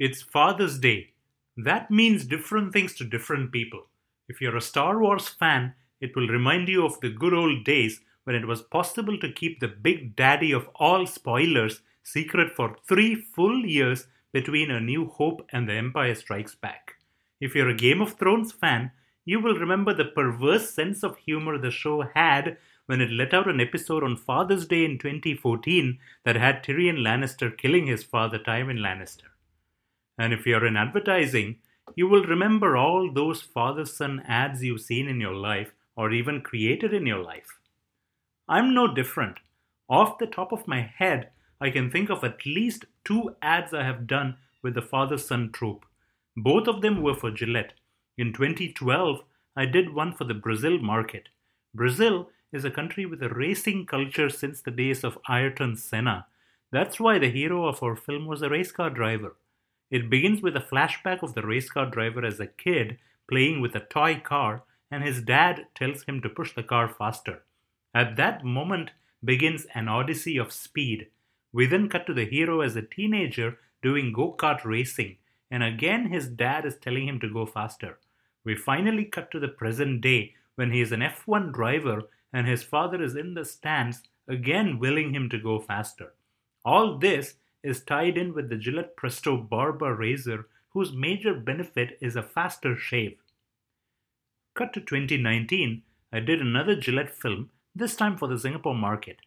It's Father's Day. That means different things to different people. If you're a Star Wars fan, it will remind you of the good old days when it was possible to keep the big daddy of all spoilers secret for three full years between A New Hope and The Empire Strikes Back. If you're a Game of Thrones fan, you will remember the perverse sense of humor the show had when it let out an episode on Father's Day in 2014 that had Tyrion Lannister killing his father Tywin Lannister. And if you're in advertising, you will remember all those father son ads you've seen in your life or even created in your life. I'm no different. Off the top of my head, I can think of at least two ads I have done with the father son trope. Both of them were for Gillette. In 2012, I did one for the Brazil market. Brazil is a country with a racing culture since the days of Ayrton Senna. That's why the hero of our film was a race car driver. It begins with a flashback of the race car driver as a kid playing with a toy car, and his dad tells him to push the car faster. At that moment begins an odyssey of speed. We then cut to the hero as a teenager doing go kart racing, and again his dad is telling him to go faster. We finally cut to the present day when he is an F1 driver and his father is in the stands, again willing him to go faster. All this is tied in with the Gillette Prestobarba razor, whose major benefit is a faster shave. Cut to 2019, I did another Gillette film, this time for the Singapore market.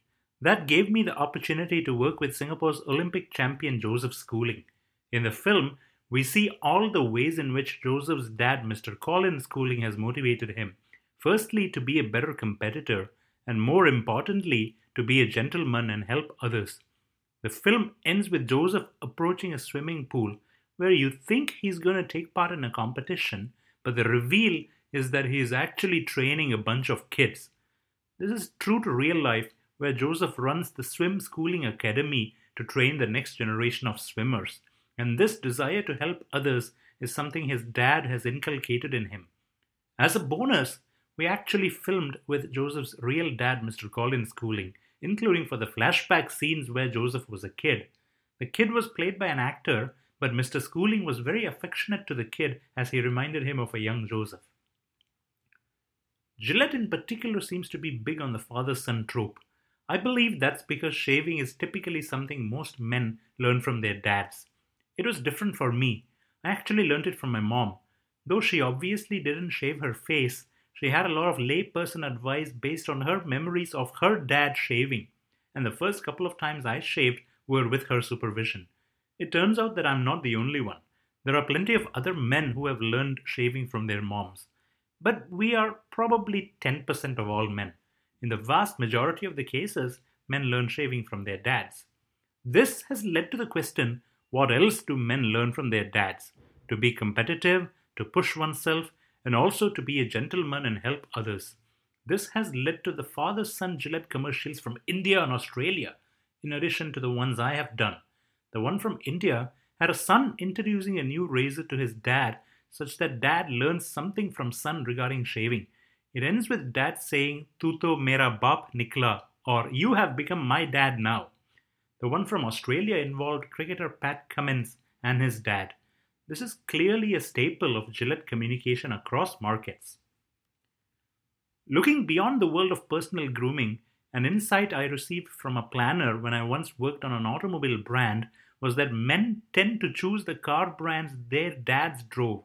That gave me the opportunity to work with Singapore's Olympic champion Joseph Schooling. In the film, we see all the ways in which Joseph's dad, Mr. Colin Schooling, has motivated him. Firstly, to be a better competitor, and more importantly, to be a gentleman and help others. The film ends with Joseph approaching a swimming pool where you think he's going to take part in a competition, but the reveal is that he is actually training a bunch of kids. This is true to real life, where Joseph runs the Swim Schooling Academy to train the next generation of swimmers. And this desire to help others is something his dad has inculcated in him. As a bonus, we actually filmed with Joseph's real dad, Mr. Colin Schooling, including for the flashback scenes where Joseph was a kid. The kid was played by an actor, but Mr. Schooling was very affectionate to the kid as he reminded him of a young Joseph. Gillette, in particular, seems to be big on the father son trope. I believe that's because shaving is typically something most men learn from their dads. It was different for me. I actually learned it from my mom. Though she obviously didn't shave her face, she had a lot of layperson advice based on her memories of her dad shaving, and the first couple of times I shaved were with her supervision. It turns out that I'm not the only one. There are plenty of other men who have learned shaving from their moms. But we are probably 10% of all men. In the vast majority of the cases, men learn shaving from their dads. This has led to the question what else do men learn from their dads? To be competitive, to push oneself, and also to be a gentleman and help others. This has led to the father son Gillette commercials from India and Australia, in addition to the ones I have done. The one from India had a son introducing a new razor to his dad, such that dad learns something from son regarding shaving. It ends with dad saying, Tuto mera bap nikla, or You have become my dad now. The one from Australia involved cricketer Pat Cummins and his dad. This is clearly a staple of Gillette communication across markets. Looking beyond the world of personal grooming, an insight I received from a planner when I once worked on an automobile brand was that men tend to choose the car brands their dads drove,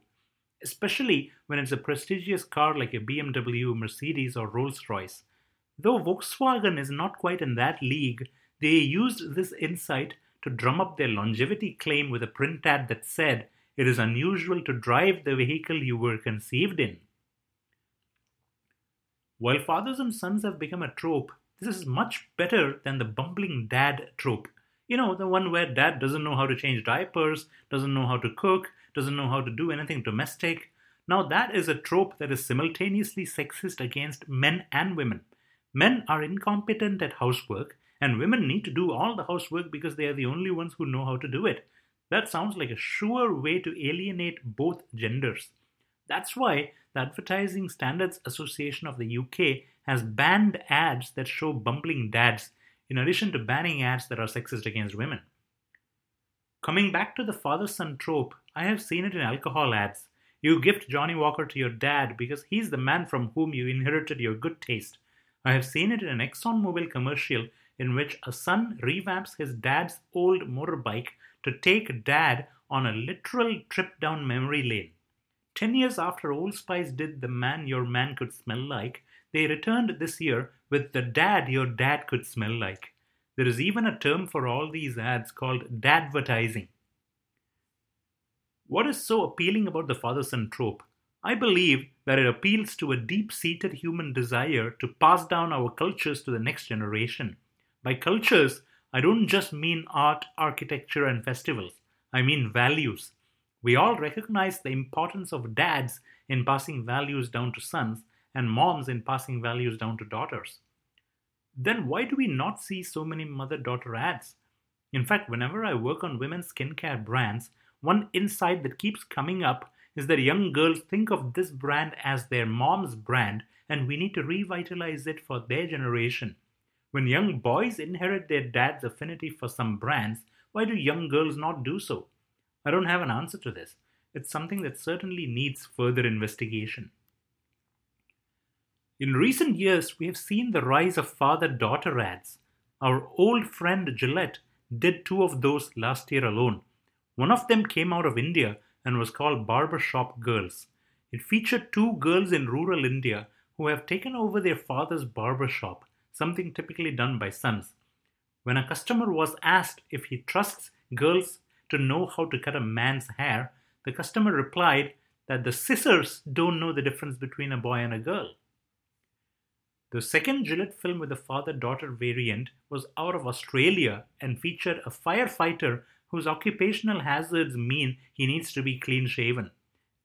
especially when it's a prestigious car like a BMW, Mercedes, or Rolls Royce. Though Volkswagen is not quite in that league, they used this insight to drum up their longevity claim with a print ad that said, it is unusual to drive the vehicle you were conceived in. While fathers and sons have become a trope, this is much better than the bumbling dad trope. You know, the one where dad doesn't know how to change diapers, doesn't know how to cook, doesn't know how to do anything domestic. Now, that is a trope that is simultaneously sexist against men and women. Men are incompetent at housework, and women need to do all the housework because they are the only ones who know how to do it. That sounds like a sure way to alienate both genders. That's why the Advertising Standards Association of the UK has banned ads that show bumbling dads, in addition to banning ads that are sexist against women. Coming back to the father son trope, I have seen it in alcohol ads. You gift Johnnie Walker to your dad because he's the man from whom you inherited your good taste. I have seen it in an ExxonMobil commercial in which a son revamps his dad's old motorbike to take dad on a literal trip down memory lane. Ten years after Old Spice did The Man Your Man Could Smell Like, they returned this year with The Dad Your Dad Could Smell Like. There is even a term for all these ads called dadvertising. What is so appealing about the father son trope? I believe that it appeals to a deep seated human desire to pass down our cultures to the next generation. By cultures, I don't just mean art, architecture, and festivals, I mean values. We all recognize the importance of dads in passing values down to sons and moms in passing values down to daughters then why do we not see so many mother daughter ads? In fact, whenever I work on women's skincare brands, one insight that keeps coming up is that young girls think of this brand as their mom's brand and we need to revitalize it for their generation. When young boys inherit their dad's affinity for some brands, why do young girls not do so? I don't have an answer to this. It's something that certainly needs further investigation. In recent years, we have seen the rise of father daughter ads. Our old friend Gillette did two of those last year alone. One of them came out of India and was called Barbershop Girls. It featured two girls in rural India who have taken over their father's barber shop, something typically done by sons. When a customer was asked if he trusts girls to know how to cut a man's hair, the customer replied that the scissors don't know the difference between a boy and a girl. The second Gillette film with a father daughter variant was out of Australia and featured a firefighter whose occupational hazards mean he needs to be clean shaven.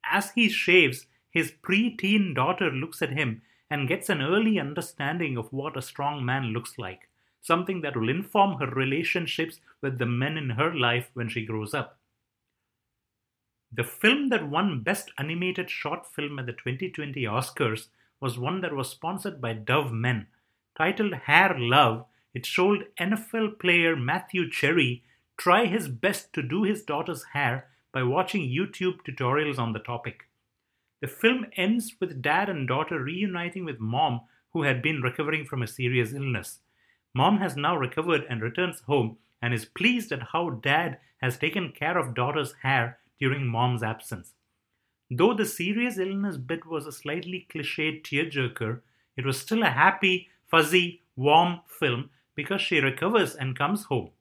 As he shaves, his pre-teen daughter looks at him and gets an early understanding of what a strong man looks like, something that will inform her relationships with the men in her life when she grows up. The film that won Best Animated Short Film at the 2020 Oscars was one that was sponsored by Dove Men. Titled Hair Love, it showed NFL player Matthew Cherry try his best to do his daughter's hair by watching YouTube tutorials on the topic. The film ends with dad and daughter reuniting with mom, who had been recovering from a serious illness. Mom has now recovered and returns home and is pleased at how dad has taken care of daughter's hair during mom's absence. Though the serious illness bit was a slightly cliched tearjerker, it was still a happy, fuzzy, warm film because she recovers and comes home.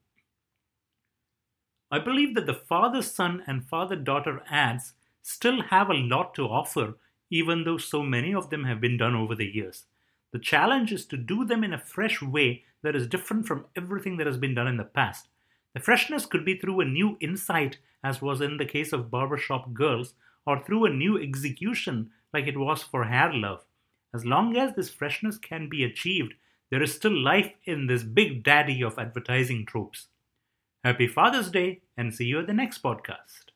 I believe that the father son and father daughter ads still have a lot to offer, even though so many of them have been done over the years. The challenge is to do them in a fresh way that is different from everything that has been done in the past. The freshness could be through a new insight, as was in the case of Barbershop Girls, or through a new execution like it was for Hair Love. As long as this freshness can be achieved, there is still life in this big daddy of advertising tropes. Happy Father's Day and see you at the next podcast.